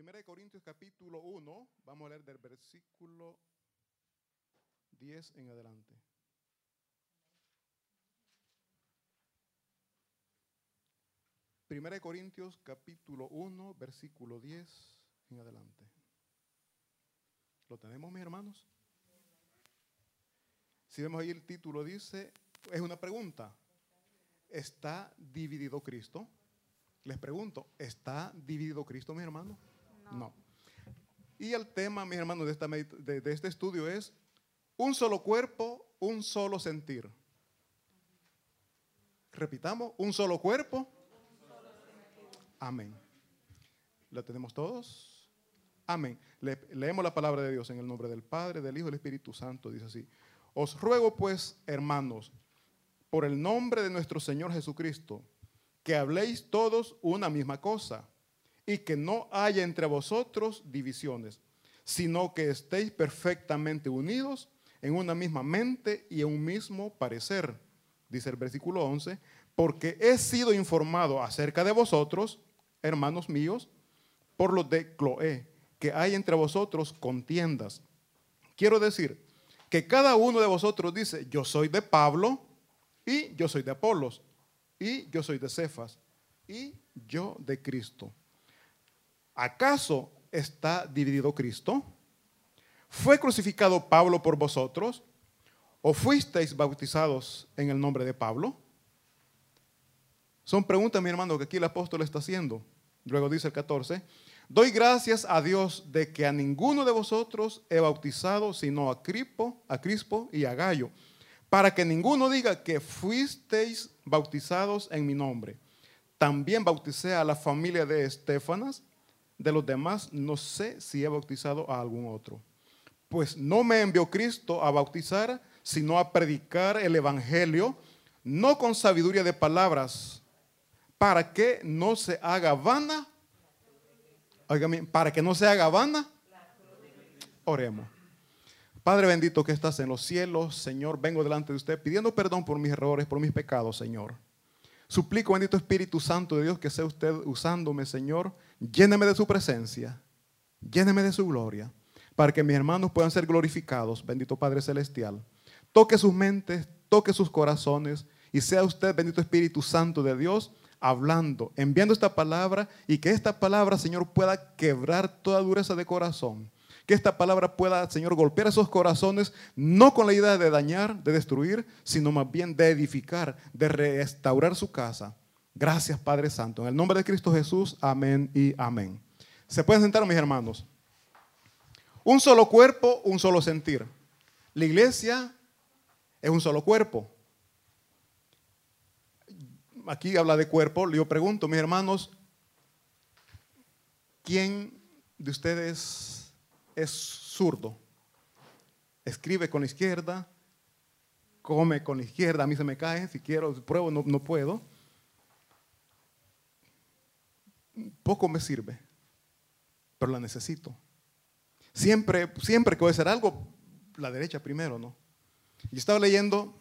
Primera de Corintios capítulo 1, vamos a leer del versículo 10 en adelante. Primera de Corintios capítulo 1, versículo 10 en adelante. ¿Lo tenemos, mis hermanos? Si vemos ahí el título, dice, es una pregunta. ¿Está dividido Cristo? Les pregunto, ¿está dividido Cristo, mis hermanos? No. Y el tema, mis hermanos, de, esta, de, este estudio es un solo cuerpo, un solo sentir. Repitamos, un solo cuerpo. Amén. ¿Lo tenemos todos? Amén. Le- leemos la palabra de Dios en el nombre del Padre, del Hijo y del Espíritu Santo. Dice así. Os ruego pues, hermanos, por el nombre de nuestro Señor Jesucristo, que habléis todos una misma cosa y que no haya entre vosotros divisiones, sino que estéis perfectamente unidos en una misma mente y en un mismo parecer. Dice el versículo 11, porque he sido informado acerca de vosotros, hermanos míos, por los de Cloé, que hay entre vosotros contiendas. Quiero decir que cada uno de vosotros dice, yo soy de Pablo y yo soy de Apolos y yo soy de Cefas y yo de Cristo. ¿Acaso está dividido Cristo? ¿Fue crucificado Pablo por vosotros? ¿O fuisteis bautizados en el nombre de Pablo? Son preguntas, mi hermano, que aquí el apóstol está haciendo. Luego dice el 14, doy gracias a Dios de que a ninguno de vosotros he bautizado, sino a Crispo, a Crispo y a Gallo, para que ninguno diga que fuisteis bautizados en mi nombre. También bauticé a la familia de Estefanas, de los demás no sé si he bautizado a algún otro. Pues no me envió Cristo a bautizar, sino a predicar el Evangelio, no con sabiduría de palabras, para que no se haga vana. Para que no se haga vana. Oremos. Padre bendito que estás en los cielos, Señor, vengo delante de usted pidiendo perdón por mis errores, por mis pecados, Señor. Suplico, bendito Espíritu Santo de Dios, que sea usted usándome, Señor. Lléneme de su presencia, lléneme de su gloria, para que mis hermanos puedan ser glorificados, bendito Padre Celestial. Toque sus mentes, toque sus corazones, y sea usted, bendito Espíritu Santo de Dios, hablando, enviando esta palabra, y que esta palabra, Señor, pueda quebrar toda dureza de corazón. Que esta palabra pueda, Señor, golpear esos corazones, no con la idea de dañar, de destruir, sino más bien de edificar, de restaurar su casa. Gracias, Padre Santo. En el nombre de Cristo Jesús, amén y amén. Se pueden sentar, mis hermanos. Un solo cuerpo, un solo sentir. La iglesia es un solo cuerpo. Aquí habla de cuerpo. Yo pregunto, mis hermanos, ¿quién de ustedes es zurdo? Escribe con la izquierda, come con la izquierda, a mí se me cae, si quiero, pruebo, no, no puedo. Poco me sirve, pero la necesito. Siempre, siempre que voy a hacer algo, la derecha primero, ¿no? Yo estaba leyendo,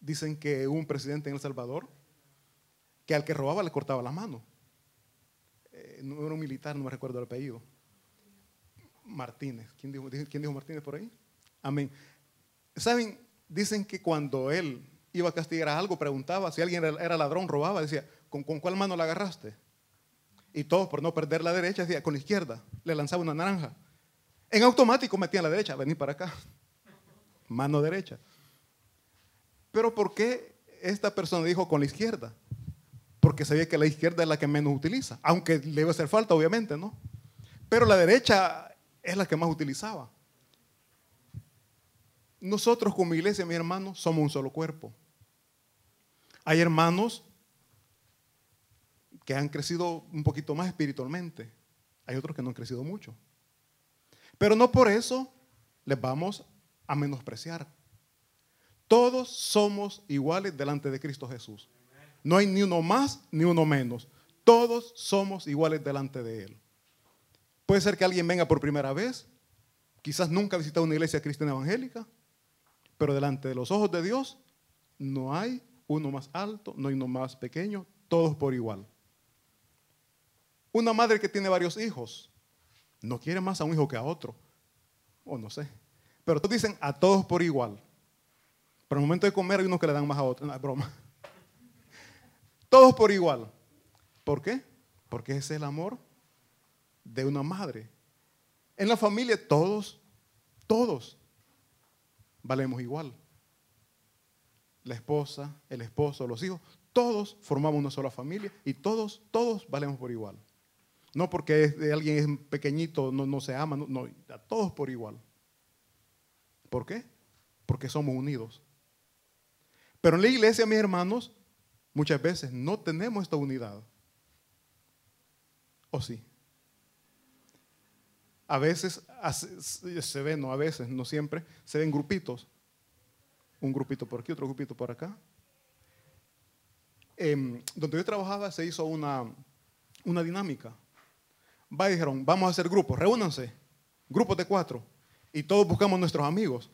dicen que hubo un presidente en El Salvador que al que robaba le cortaba la mano. Eh, no era un militar, no me recuerdo el apellido. Martínez. ¿Quién dijo, ¿Quién dijo Martínez por ahí? Amén. ¿Saben? Dicen que cuando él iba a castigar a algo, preguntaba si alguien era ladrón, robaba, decía, ¿con, con cuál mano la agarraste? Y todos, por no perder la derecha, decía, con la izquierda. Le lanzaba una naranja. En automático metían la derecha, vení para acá. Mano derecha. Pero ¿por qué esta persona dijo con la izquierda? Porque sabía que la izquierda es la que menos utiliza. Aunque le iba a hacer falta, obviamente, ¿no? Pero la derecha es la que más utilizaba. Nosotros como iglesia, mi hermano, somos un solo cuerpo. Hay hermanos que han crecido un poquito más espiritualmente. Hay otros que no han crecido mucho. Pero no por eso les vamos a menospreciar. Todos somos iguales delante de Cristo Jesús. No hay ni uno más ni uno menos. Todos somos iguales delante de Él. Puede ser que alguien venga por primera vez, quizás nunca ha visitado una iglesia cristiana evangélica, pero delante de los ojos de Dios no hay uno más alto, no hay uno más pequeño, todos por igual. Una madre que tiene varios hijos no quiere más a un hijo que a otro. O no sé. Pero todos dicen a todos por igual. Pero el momento de comer hay unos que le dan más a otros. No, es broma. Todos por igual. ¿Por qué? Porque ese es el amor de una madre. En la familia todos, todos valemos igual. La esposa, el esposo, los hijos, todos formamos una sola familia y todos, todos valemos por igual. No porque alguien es pequeñito, no, se ama, no, no, a todos por igual. ¿Por qué? Porque somos unidos. Pero en la iglesia, mis hermanos, muchas veces no tenemos esta unidad. ¿O sí? A veces se ven, no a veces, no siempre, se ven grupitos. Un grupito por aquí, otro grupito por acá. Em, donde yo trabajaba se hizo una, una dinámica. Va y dijeron, vamos a hacer grupos, reúnanse, grupos de cuatro, y todos buscamos nuestros amigos.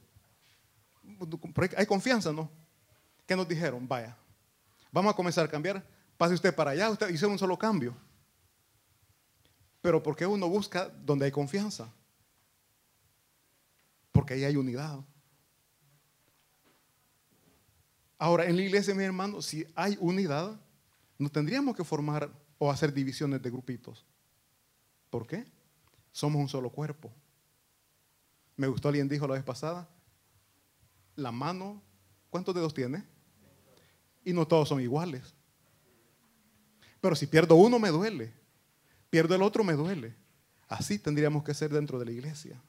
Hay confianza, ¿no? ¿Qué nos dijeron? Vaya, vamos a comenzar a cambiar, pase usted para allá, usted hizo un solo cambio. Pero ¿por qué uno busca donde hay confianza? Porque ahí hay unidad. Ahora, en la iglesia, mi hermano, si hay unidad, no tendríamos que formar o hacer divisiones de grupitos. ¿Por qué? Somos un solo cuerpo. Me gustó, alguien dijo la vez pasada, la mano, ¿cuántos dedos tiene? Y no todos son iguales. Pero si pierdo uno me duele, pierdo el otro me duele. Así tendríamos que ser dentro de la iglesia.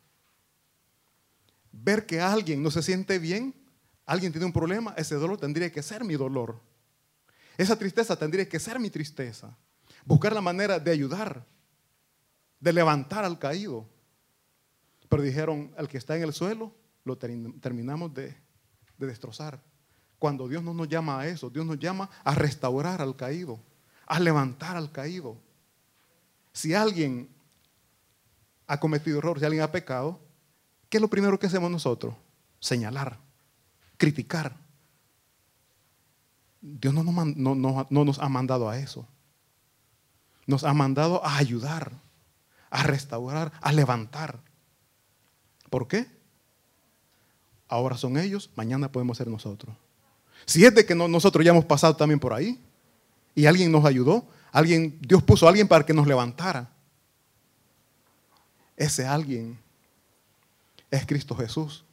Ver que alguien no se siente bien, alguien tiene un problema, ese dolor tendría que ser mi dolor. Esa tristeza tendría que ser mi tristeza. Buscar la manera de ayudar, de levantar al caído. Pero dijeron, al que está en el suelo, lo terminamos de, destrozar. Cuando Dios no nos llama a eso, Dios nos llama a restaurar al caído, a levantar al caído. Si alguien ha cometido error, si alguien ha pecado, ¿qué es lo primero que hacemos nosotros? Señalar, criticar. Dios no no nos ha mandado a eso. Nos ha mandado a ayudar, a restaurar, a levantar. ¿Por qué? Ahora son ellos, mañana podemos ser nosotros. Si es de que nosotros ya hemos pasado también por ahí y alguien nos ayudó, alguien, Dios puso a alguien para que nos levantara. Ese alguien es Cristo Jesús,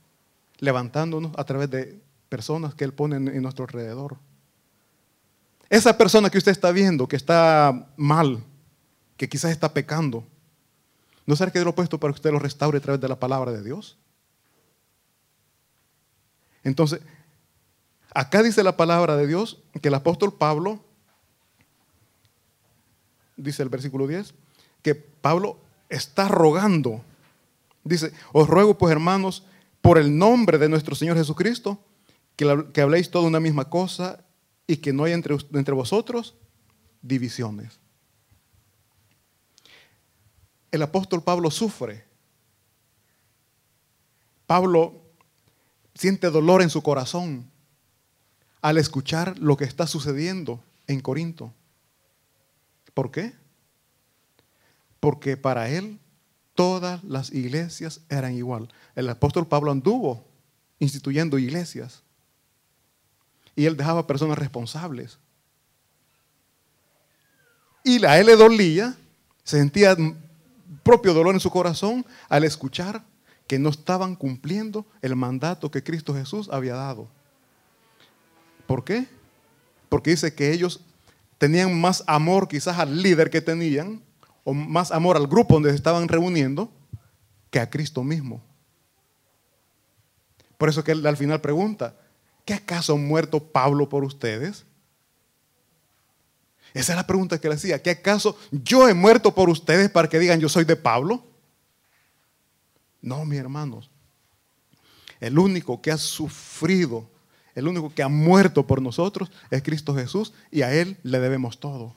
levantándonos a través de personas que Él pone en, nuestro alrededor. Esa persona que usted está viendo, que está mal, que quizás está pecando, ¿No será que Dios lo ha puesto para que usted lo restaure a través de la palabra de Dios? Entonces, acá dice la palabra de Dios que el apóstol Pablo, dice el versículo 10, que Pablo está rogando. Dice, os ruego pues hermanos, por el nombre de nuestro Señor Jesucristo, que, que habléis toda una misma cosa y que no haya entre, entre vosotros divisiones el apóstol Pablo sufre. Pablo siente dolor en su corazón al escuchar lo que está sucediendo en Corinto. ¿Por qué? Porque para él todas las iglesias eran igual. El apóstol Pablo anduvo instituyendo iglesias y él dejaba personas responsables. Y a él le dolía, se sentía propio dolor en su corazón al escuchar que no estaban cumpliendo el mandato que Cristo Jesús había dado. ¿Por qué? Porque dice que ellos tenían más amor quizás al líder que tenían, o más amor al grupo donde se estaban reuniendo, que a Cristo mismo. Por eso que él al final pregunta, ¿qué acaso ha muerto Pablo por ustedes? Esa es la pregunta que le hacía. ¿Qué acaso yo he muerto por ustedes para que digan yo soy de Pablo? No, mis hermanos. El único que ha sufrido, el único que ha muerto por nosotros es Cristo Jesús y a Él le debemos todo.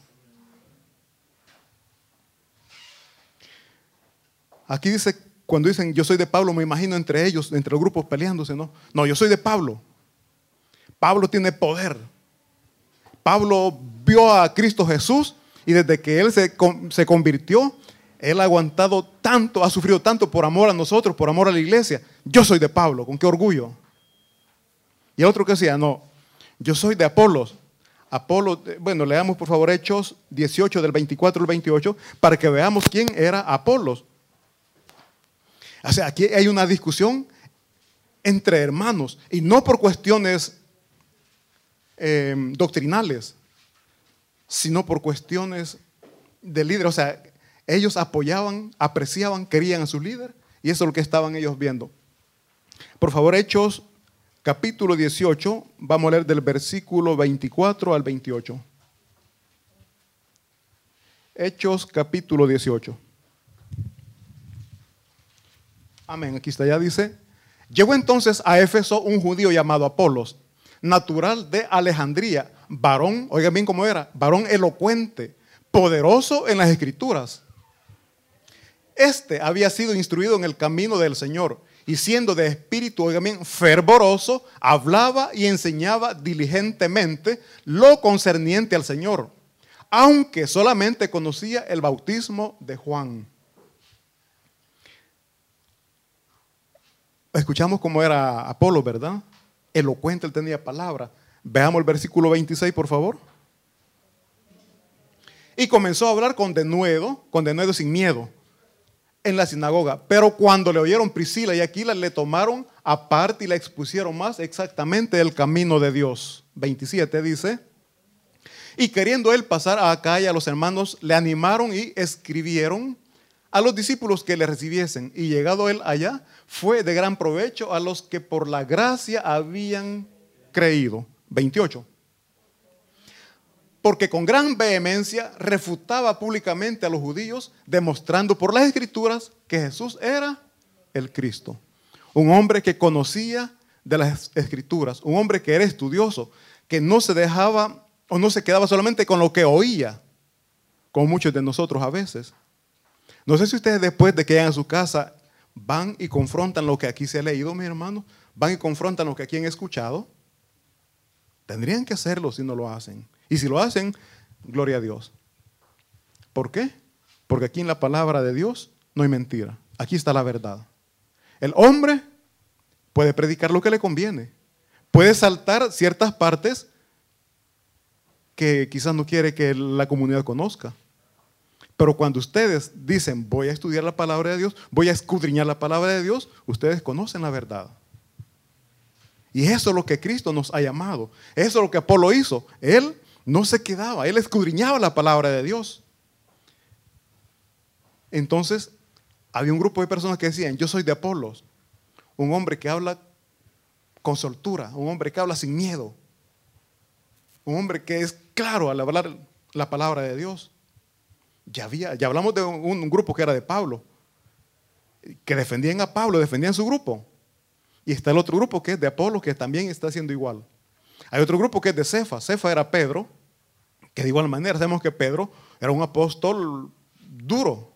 Aquí dice, cuando dicen yo soy de Pablo, me imagino entre ellos, entre los grupos peleándose, ¿no? No, yo soy de Pablo. Pablo tiene poder. Pablo vio a Cristo Jesús Y desde que él se, se convirtió, él ha aguantado tanto, ha sufrido tanto por amor a nosotros, por amor a la iglesia. Yo soy de Pablo, con qué orgullo. Y otro que decía, no, yo soy de Apolos. Apolo, eh, bueno, leamos por favor Hechos 18 del 24 al 28 para que veamos quién era Apolos. O sea, aquí hay una discusión entre hermanos y no por cuestiones em, doctrinales, sino por cuestiones de líder. O sea, ellos apoyaban, apreciaban, querían a su líder y eso es lo que estaban ellos viendo. Por favor, Hechos capítulo 18, vamos a leer del versículo 24 al 28. Hechos capítulo 18. Amén, aquí está, ya dice. Llegó entonces a Éfeso un judío llamado Apolos, natural de Alejandría, varón, oigan bien cómo era, varón elocuente, poderoso en las escrituras. Este había sido instruido en el camino del Señor y siendo de espíritu, oigan fervoroso, hablaba y enseñaba diligentemente lo concerniente al Señor, aunque solamente conocía el bautismo de Juan. Escuchamos cómo era Apolo, ¿verdad? Elocuente, él tenía palabra. Veamos el versículo 26, por favor. Y comenzó a hablar con denuedo, con denuedo sin miedo en la sinagoga. Pero cuando le oyeron Priscila y Aquila, le tomaron aparte y la expusieron más exactamente el camino de Dios. 27 dice. Y queriendo él pasar a Acaya, los hermanos le animaron y escribieron a los discípulos que le recibiesen. Y llegado él allá, fue de gran provecho a los que por la gracia habían creído. 28 porque con gran vehemencia refutaba públicamente a los judíos, demostrando por las escrituras que Jesús era el Cristo. Un hombre que conocía de las escrituras, un hombre que era estudioso, que no se dejaba o no se quedaba solamente con lo que oía, como muchos de nosotros a veces. No sé si ustedes después de que llegan a su casa van y confrontan lo que aquí se ha leído, mi hermano, van y confrontan lo que aquí han escuchado. Tendrían que hacerlo si no lo hacen. Y si lo hacen, gloria a Dios. ¿Por qué? Porque aquí en la palabra de Dios no hay mentira. Aquí está la verdad. El hombre puede predicar lo que le conviene. Puede saltar ciertas partes que quizás no quiere que la comunidad conozca. Pero cuando ustedes dicen, voy a estudiar la palabra de Dios, voy a escudriñar la palabra de Dios, ustedes conocen la verdad. Y eso es lo que Cristo nos ha llamado. Eso es lo que Apolo hizo. Él no se quedaba, él escudriñaba la palabra de Dios. Entonces, había un grupo de personas que decían, yo soy de Apolos, un hombre que habla con soltura, un hombre que habla sin miedo, un hombre que es claro al hablar la palabra de Dios. Ya, había, ya hablamos de un, un grupo que era de Pablo, que defendían a Pablo, defendían su grupo. Y está el otro grupo que es de Apolo, que también está haciendo igual. Hay otro grupo que es de Cefa. Cefa era Pedro, que de igual manera sabemos que Pedro era un apóstol duro,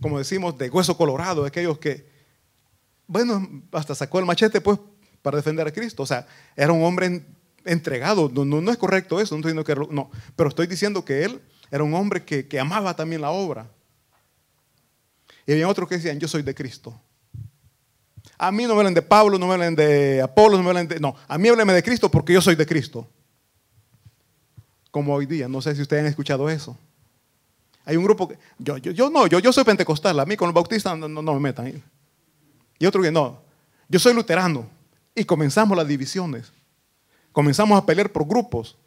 como decimos, de hueso colorado, de aquellos que, bueno, hasta sacó el machete pues para defender a Cristo. O sea, era un hombre entregado. No, no, es correcto eso, no estoy diciendo que no, pero estoy diciendo que él era un hombre que, que amaba también la obra. Y había otros que decían, yo soy de Cristo. A mí no me hablan de Pablo, no me hablan de Apolo, no me hablan de... No, a mí háblame de Cristo porque yo soy de Cristo como hoy día. No sé si ustedes han escuchado eso. Hay un grupo que, yo, yo, no, yo, yo soy pentecostal, a mí con los bautistas no, no, me metan. Y otro que no, yo soy luterano. Y comenzamos las divisiones. Comenzamos a pelear por grupos.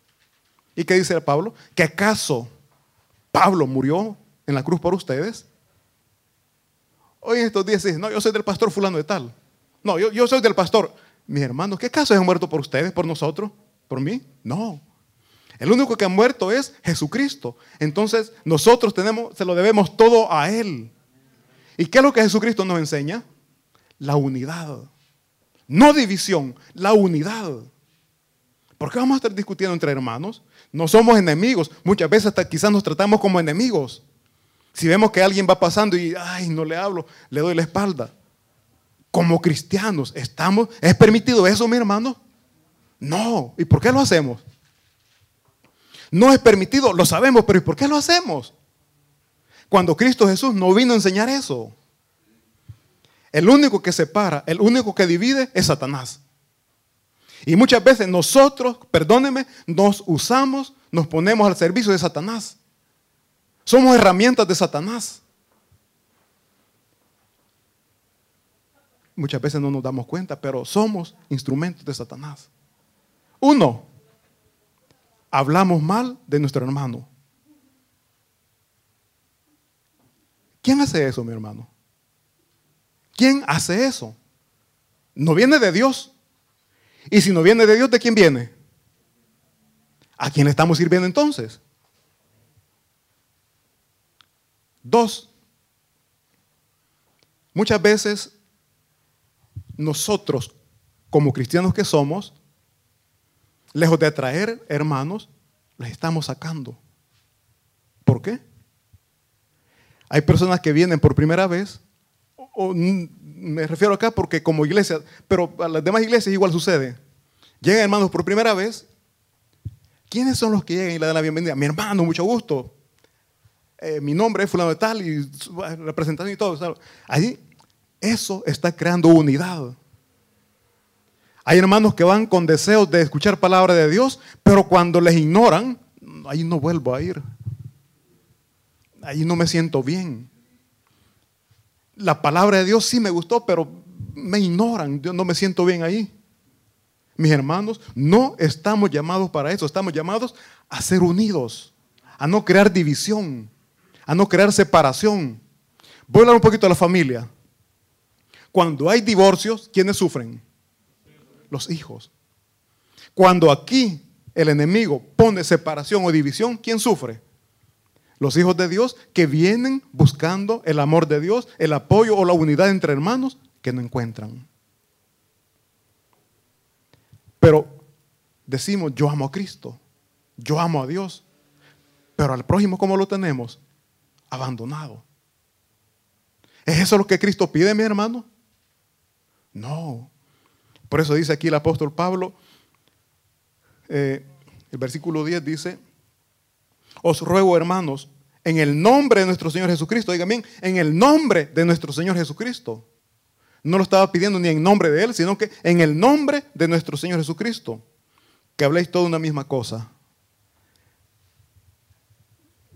¿Y qué dice Pablo? ¿Que acaso Pablo murió en la cruz por ustedes? Hoy en estos días dicen, no, yo soy del pastor fulano de tal. No, yo, yo soy del pastor. Mis hermanos, ¿qué caso han muerto por ustedes, por nosotros? ¿Por mí? No. El único que ha muerto es Jesucristo. Entonces nosotros tenemos, se lo debemos todo a Él. ¿Y qué es lo que Jesucristo nos enseña? La unidad. No división, la unidad. ¿Por qué vamos a estar discutiendo entre hermanos? No somos enemigos. Muchas veces hasta quizás nos tratamos como enemigos. Si vemos que alguien va pasando y, ay, no le hablo, le doy la espalda. Como cristianos, ¿estamos, ¿es permitido eso, mi hermano? No. ¿Y por qué lo hacemos? No es permitido, lo sabemos, pero ¿y por qué lo hacemos? Cuando Cristo Jesús no vino a enseñar eso. El único que separa, el único que divide es Satanás. Y muchas veces nosotros, perdónenme, nos usamos, nos ponemos al servicio de Satanás. Somos herramientas de Satanás. Muchas veces no nos damos cuenta, pero somos instrumentos de Satanás. Uno, hablamos mal de nuestro hermano. ¿Quién hace eso, mi hermano? ¿Quién hace eso? No viene de Dios. Y si no viene de Dios, ¿de quién viene? ¿A quién le estamos sirviendo entonces? Dos, muchas veces nosotros, como cristianos que somos, lejos de atraer hermanos, les estamos sacando. ¿Por qué? Hay personas que vienen por primera vez, o, me refiero acá porque como iglesia, pero a las demás iglesias igual sucede. Llegan hermanos por primera vez. ¿Quiénes son los que llegan y le dan la bienvenida? Mi hermano, mucho gusto. Eh, mi nombre es fulano de tal y representación y todo. Ahí eso está creando unidad. Hay hermanos que van con deseos de escuchar palabra de Dios, pero cuando les ignoran, ahí no vuelvo a ir. Ahí no me siento bien. La palabra de Dios sí me gustó, pero me ignoran. Yo no me siento bien ahí. Mis hermanos, no estamos llamados para eso. Estamos llamados a ser unidos, a no crear división a no crear separación. Voy a hablar un poquito de la familia. Cuando hay divorcios, ¿quiénes sufren? Los hijos. Cuando aquí el enemigo pone separación o división, ¿quién sufre? Los hijos de Dios que vienen buscando el amor de Dios, el apoyo o la unidad entre hermanos que no encuentran. Pero decimos, yo amo a Cristo, yo amo a Dios, pero al prójimo, ¿cómo lo tenemos? abandonado. ¿Es eso lo que Cristo pide, mi hermano? No. Por eso dice aquí el apóstol Pablo, eh, el versículo 10 dice, os ruego hermanos, en el nombre de nuestro Señor Jesucristo, oigan bien, en el nombre de nuestro Señor Jesucristo. No lo estaba pidiendo ni en nombre de Él, sino que en el nombre de nuestro Señor Jesucristo, que habléis toda una misma cosa.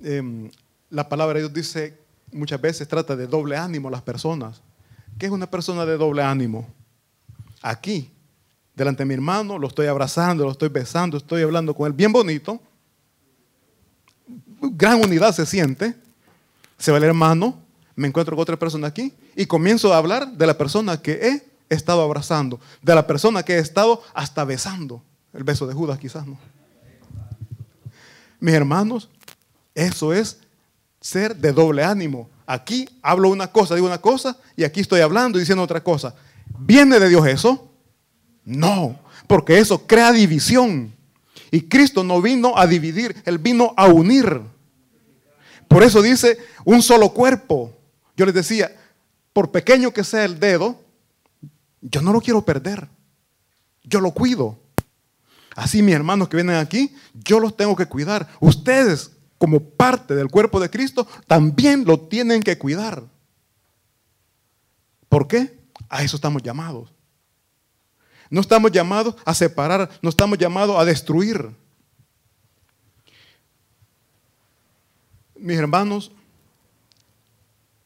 Em, la palabra de Dios dice muchas veces trata de doble ánimo a las personas. ¿Qué es una persona de doble ánimo? Aquí, delante de mi hermano, lo estoy abrazando, lo estoy besando, estoy hablando con él bien bonito. Gran unidad se siente. Se va el hermano, me encuentro con otra persona aquí y comienzo a hablar de la persona que he estado abrazando, de la persona que he estado hasta besando. El beso de Judas quizás, ¿no? Mis hermanos, eso es ser de doble ánimo. Aquí hablo una cosa, digo una cosa, y aquí estoy hablando y diciendo otra cosa. ¿Viene de Dios eso? No, porque eso crea división. Y Cristo no vino a dividir, Él vino a unir. Por eso dice un solo cuerpo. Yo les decía, por pequeño que sea el dedo, yo no lo quiero perder. Yo lo cuido. Así mis hermanos que vienen aquí, yo los tengo que cuidar. Ustedes como parte del cuerpo de Cristo, también lo tienen que cuidar. ¿Por qué? A eso estamos llamados. No estamos llamados a separar, no estamos llamados a destruir. Mis hermanos,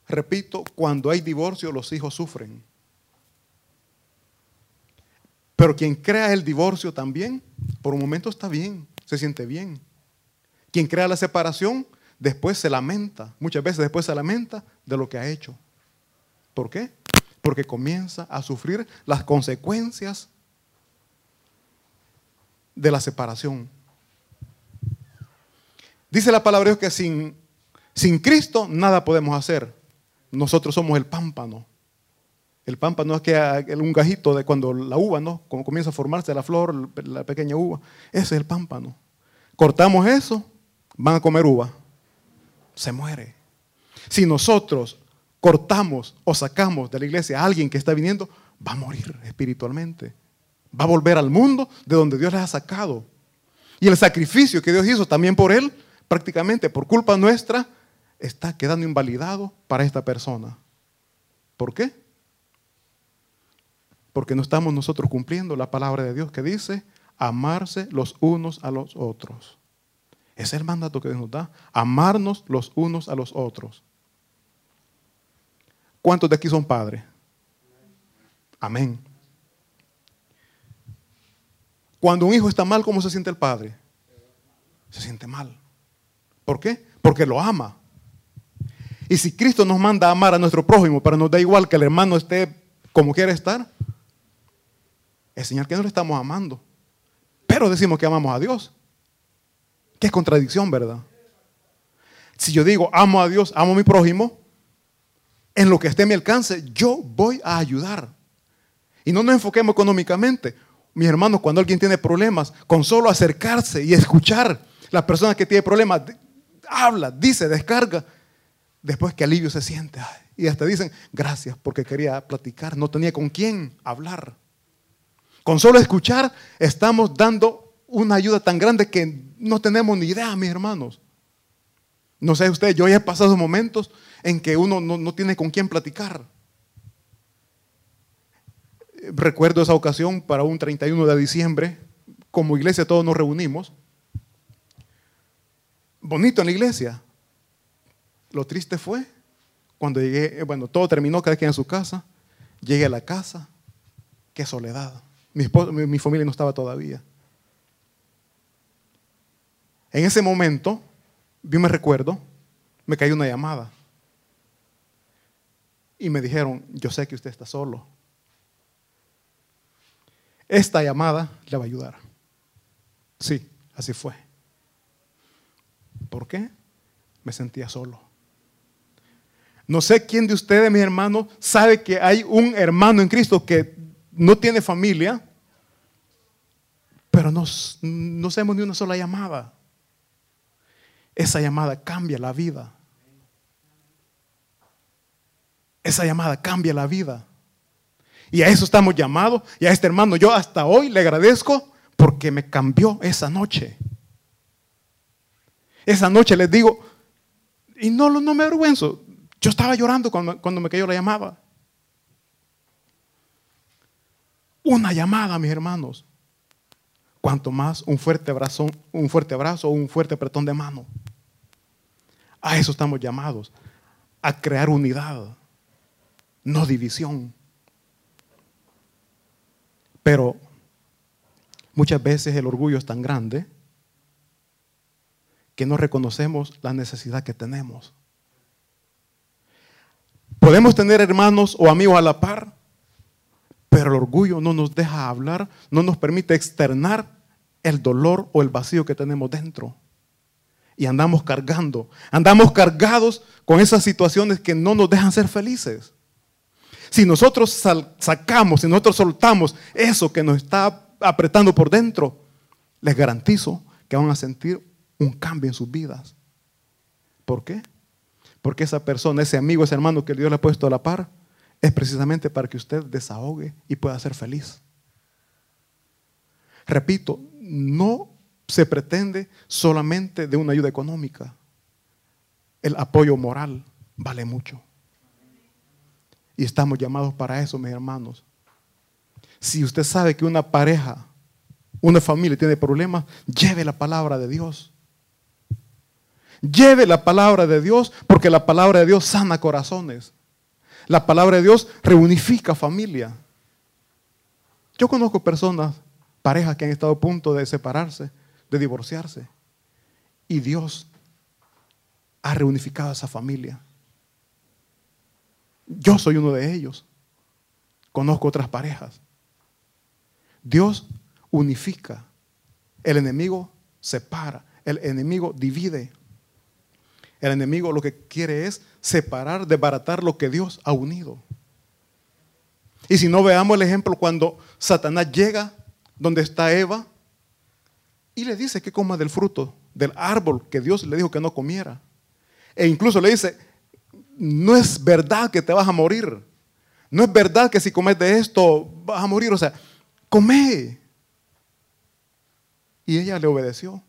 repito, cuando hay divorcio los hijos sufren. Pero quien crea el divorcio también, por un momento está bien, se siente bien. Quien crea la separación, después se lamenta, muchas veces después se lamenta de lo que ha hecho. ¿Por qué? Porque comienza a sufrir las consecuencias de la separación. Dice la palabra de Dios que sin, sin Cristo nada podemos hacer. Nosotros somos el pámpano. El pámpano es que un gajito de cuando la uva, ¿no? Como comienza a formarse la flor, la pequeña uva. Ese es el pámpano. Cortamos eso van a comer uva, se muere. Si nosotros cortamos o sacamos de la iglesia a alguien que está viniendo, va a morir espiritualmente. Va a volver al mundo de donde Dios les ha sacado. Y el sacrificio que Dios hizo también por él, prácticamente por culpa nuestra, está quedando invalidado para esta persona. ¿Por qué? Porque no estamos nosotros cumpliendo la palabra de Dios que dice amarse los unos a los otros. Es el mandato que Dios nos da, amarnos los unos a los otros. ¿Cuántos de aquí son padres? Amén. Cuando un hijo está mal, ¿cómo se siente el padre? Se siente mal. ¿Por qué? Porque lo ama. Y si Cristo nos manda a amar a nuestro prójimo, pero nos da igual que el hermano esté como quiera estar, es señal que no le estamos amando. Pero decimos que amamos a Dios. Qué contradicción, ¿verdad? Si yo digo amo a Dios, amo a mi prójimo, en lo que esté a mi alcance, yo voy a ayudar. Y no nos enfoquemos económicamente. Mis hermanos, cuando alguien tiene problemas, con solo acercarse y escuchar la persona que tiene problemas, habla, dice, descarga, después que alivio se siente. Y hasta dicen, gracias porque quería platicar, no tenía con quién hablar. Con solo escuchar estamos dando una ayuda tan grande que no tenemos ni idea, mis hermanos. No sé usted, yo ya he pasado momentos en que uno no, tiene con quién platicar. Recuerdo esa ocasión para un 31 de diciembre, como iglesia todos nos reunimos. Bonito en la iglesia. Lo triste fue cuando llegué, bueno, todo terminó cada quien en su casa. Llegué a la casa, qué soledad. Mi, mi familia no estaba todavía. En ese momento, yo me recuerdo, me cayó una llamada. Y me dijeron, yo sé que usted está solo. Esta llamada le va a ayudar. Sí, así fue. ¿Por qué? Me sentía solo. No sé quién de ustedes, mis hermanos, sabe que hay un hermano en Cristo que no tiene familia, pero no, no hacemos ni una sola llamada. Esa llamada cambia la vida. Esa llamada cambia la vida. Y a eso estamos llamados. Y a este hermano yo hasta hoy le agradezco porque me cambió esa noche. Esa noche les digo, y no, no me avergüenzo, yo estaba llorando cuando, cuando me cayó la llamada. Una llamada, mis hermanos. Cuanto más un fuerte abrazo, un fuerte abrazo o un fuerte apretón de mano. A eso estamos llamados, a crear unidad, no división. Pero muchas veces el orgullo es tan grande que no reconocemos la necesidad que tenemos. Podemos tener hermanos o amigos a la par, pero el orgullo no nos deja hablar, no nos permite externar el dolor o el vacío que tenemos dentro y andamos cargando, andamos cargados con esas situaciones que no nos dejan ser felices. Si nosotros sacamos, si nosotros soltamos eso que nos está apretando por dentro, les garantizo que van a sentir un cambio en sus vidas. ¿Por qué? Porque esa persona, ese amigo, ese hermano que Dios le ha puesto a la par, es precisamente para que usted desahogue y pueda ser feliz. Repito, no se pretende solamente de una ayuda económica. El apoyo moral vale mucho. Y estamos llamados para eso, mis hermanos. Si usted sabe que una pareja, una familia tiene problemas, lleve la palabra de Dios. Lleve la palabra de Dios porque la palabra de Dios sana corazones. La palabra de Dios reunifica familia. Yo conozco personas, parejas que han estado a punto de separarse de divorciarse. Y Dios ha reunificado a esa familia. Yo soy uno de ellos. Conozco otras parejas. Dios unifica. El enemigo separa. El enemigo divide. El enemigo lo que quiere es separar, desbaratar lo que Dios ha unido. Y si no veamos el ejemplo cuando Satanás llega donde está Eva y le dice que coma del fruto del árbol que Dios le dijo que no comiera. E incluso le dice, no es verdad que te vas a morir. No es verdad que si comes de esto vas a morir. O sea, come. Y ella le obedeció.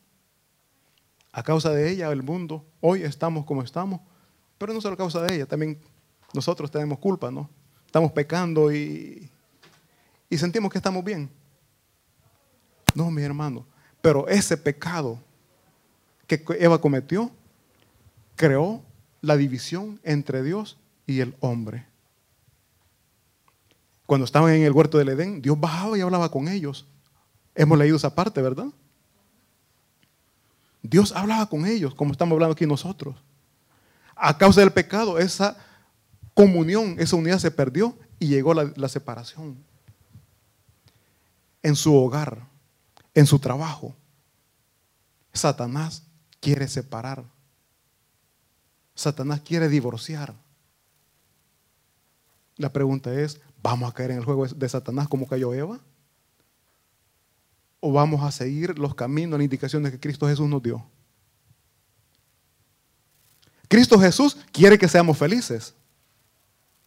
A causa de ella, el mundo, hoy estamos como estamos. Pero no solo a causa de ella, también nosotros tenemos culpa, ¿no? Estamos pecando y, y sentimos que estamos bien. No, mi hermano. Pero ese pecado que Eva cometió creó la división entre Dios y el hombre. Cuando estaban en el huerto del Edén, Dios bajaba y hablaba con ellos. Hemos leído esa parte, ¿verdad? Dios hablaba con ellos, como estamos hablando aquí nosotros. A causa del pecado, esa comunión, esa unidad se perdió y llegó la, la separación. En su hogar, en su trabajo, Satanás quiere separar. Satanás quiere divorciar. La pregunta es, ¿vamos a caer en el juego de Satanás como cayó Eva? ¿O vamos a seguir los caminos, las indicaciones que Cristo Jesús nos dio? Cristo Jesús quiere que seamos felices,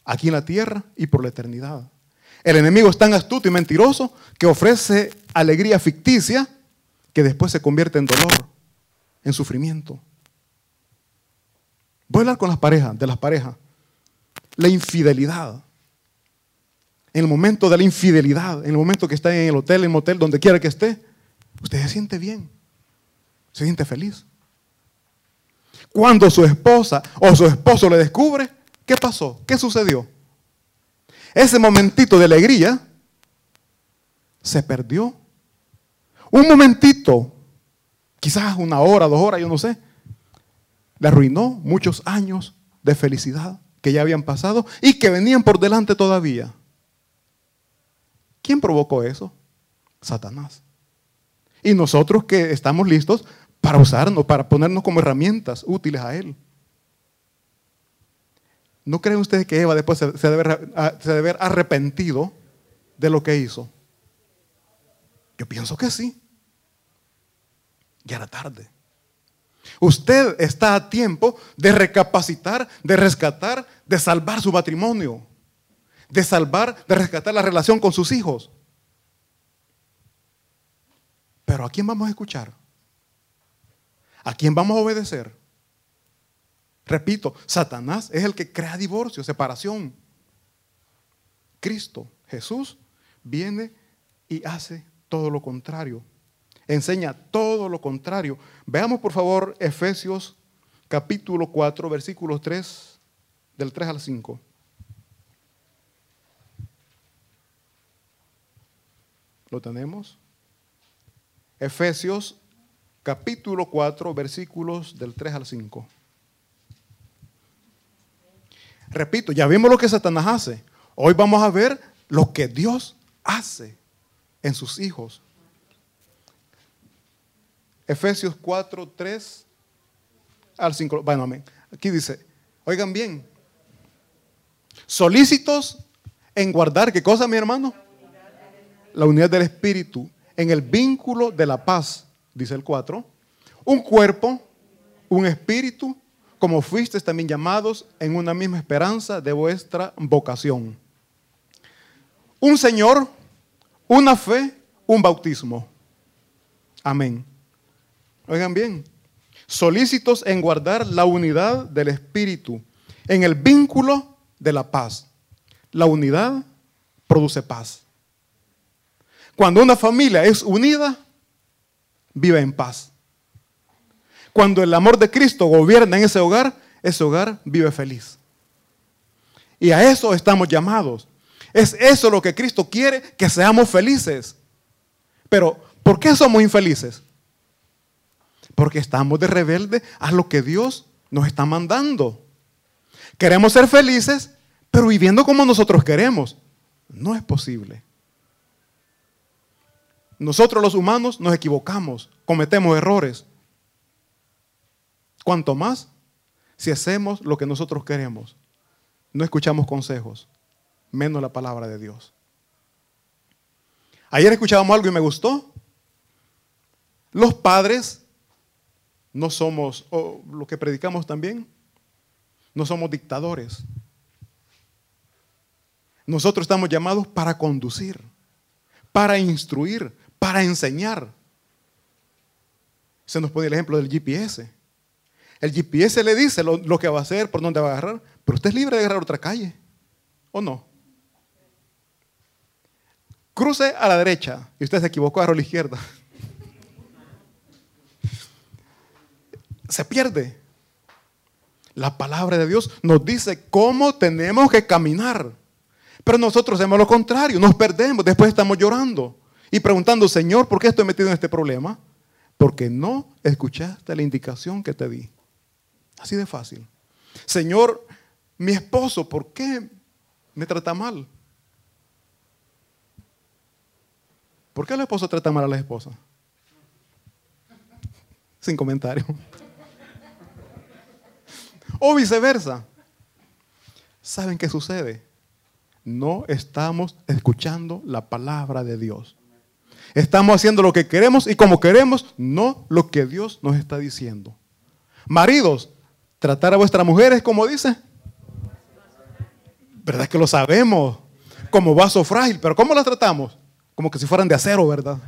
aquí en la tierra y por la eternidad. El enemigo es tan astuto y mentiroso que ofrece alegría ficticia que después se convierte en dolor, en sufrimiento. Voy a hablar con las parejas, de las parejas. La infidelidad. En el momento de la infidelidad, en el momento que está en el hotel, en el motel, donde quiera que esté, usted se siente bien, se siente feliz. Cuando su esposa o su esposo le descubre, ¿qué pasó? ¿Qué sucedió? Ese momentito de alegría se perdió. Un momentito, quizás una hora, dos horas, yo no sé, le arruinó muchos años de felicidad que ya habían pasado y que venían por delante todavía. ¿Quién provocó eso? Satanás. Y nosotros que estamos listos para usarnos, para ponernos como herramientas útiles a Él. ¿No creen ustedes que Eva después se, debe, se arrepentido de lo que hizo? Yo pienso que sí. Ya era tarde. Usted está a tiempo de recapacitar, de rescatar, de salvar su matrimonio, de salvar, de rescatar la relación con sus hijos. Pero ¿a quién vamos a escuchar? ¿A quién vamos a obedecer? Repito, Satanás es el que crea divorcio, separación. Cristo, Jesús, viene y hace todo lo contrario enseña todo lo contrario. Veamos por favor Efesios capítulo 4, versículos 3, del 3 al 5. ¿Lo tenemos? Efesios capítulo 4, versículos del 3 al 5. Repito, ya vimos lo que Satanás hace. Hoy vamos a ver lo que Dios hace en sus hijos. Efesios 4, 3 al 5. Bueno, amén. Aquí dice, oigan bien, solícitos en guardar, ¿qué cosa, mi hermano? La unidad del Espíritu, en el vínculo de la paz, dice el 4. Un cuerpo, un espíritu, como fuisteis también llamados en una misma esperanza de vuestra vocación. Un Señor, una fe, un bautismo. Amén. Oigan bien, solícitos en guardar la unidad del Espíritu, en el vínculo de la paz. La unidad produce paz. Cuando una familia es unida, vive en paz. Cuando el amor de Cristo gobierna en ese hogar, ese hogar vive feliz. Y a eso estamos llamados. Es eso lo que Cristo quiere, que seamos felices. Pero, ¿por qué somos infelices? Porque estamos de rebelde a lo que Dios nos está mandando. Queremos ser felices, pero viviendo como nosotros queremos. No es posible. Nosotros los humanos nos equivocamos, cometemos errores. Cuanto más si hacemos lo que nosotros queremos, no escuchamos consejos, menos la palabra de Dios. Ayer escuchábamos algo y me gustó. Los padres no somos, lo que predicamos también, no somos dictadores. Nosotros estamos llamados para conducir, para instruir, para enseñar. Se nos pone el ejemplo del GPS. El GPS le dice lo, lo que va a hacer, por dónde va a agarrar, pero usted es libre de agarrar otra calle, ¿o no? Cruce a la derecha y usted se equivocó, a la izquierda. Se pierde. La palabra de Dios nos dice cómo tenemos que caminar. Pero nosotros hacemos lo contrario, nos perdemos, después estamos llorando y preguntando, Señor, ¿por qué estoy metido en este problema? Porque no escuchaste la indicación que te di. Así de fácil. Señor, mi esposo, ¿por qué me trata mal? ¿Por qué el esposo trata mal a la esposa? Sin comentario. O viceversa. ¿Saben qué sucede? No estamos escuchando la palabra de Dios. Estamos haciendo lo que queremos y como queremos, no lo que Dios nos está diciendo. Maridos, tratar a vuestras mujeres como dice. ¿Verdad que lo sabemos? Como vaso frágil, pero ¿cómo las tratamos? Como que si fueran de acero, ¿verdad?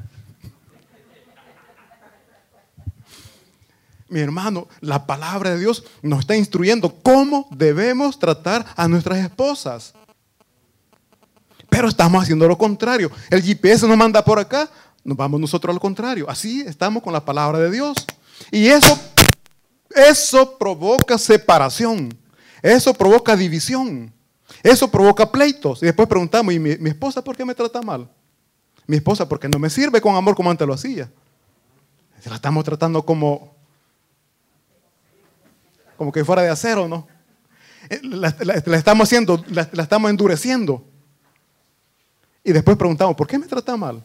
Mi hermano, la palabra de Dios nos está instruyendo cómo debemos tratar a nuestras esposas. Pero estamos haciendo lo contrario. El GPS nos manda por acá, nos vamos nosotros al contrario. Así estamos con la palabra de Dios. Y eso, eso provoca separación. Eso provoca división. Eso provoca pleitos. Y después preguntamos, ¿y mi, esposa por qué me trata mal? Mi esposa porque no me sirve con amor como antes lo hacía. La estamos tratando como, como que fuera de acero, ¿no? Eh, la, estamos haciendo, la, la estamos endureciendo. Y después preguntamos, ¿por qué me trata mal?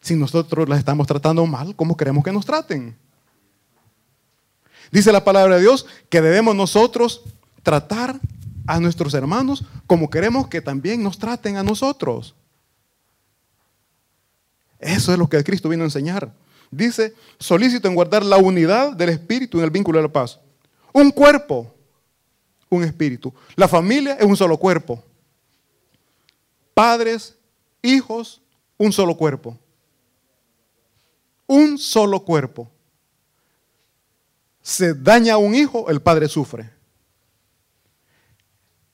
Si nosotros las estamos tratando mal, ¿cómo queremos que nos traten? Dice la palabra de Dios que debemos nosotros tratar a nuestros hermanos como queremos que también nos traten a nosotros. Eso es lo que Cristo vino a enseñar. Dice, solícito en guardar la unidad del espíritu en el vínculo de la paz. Un cuerpo, un espíritu. La familia es un solo cuerpo padres, hijos, un solo cuerpo. Un solo cuerpo. Se daña un hijo, el padre sufre.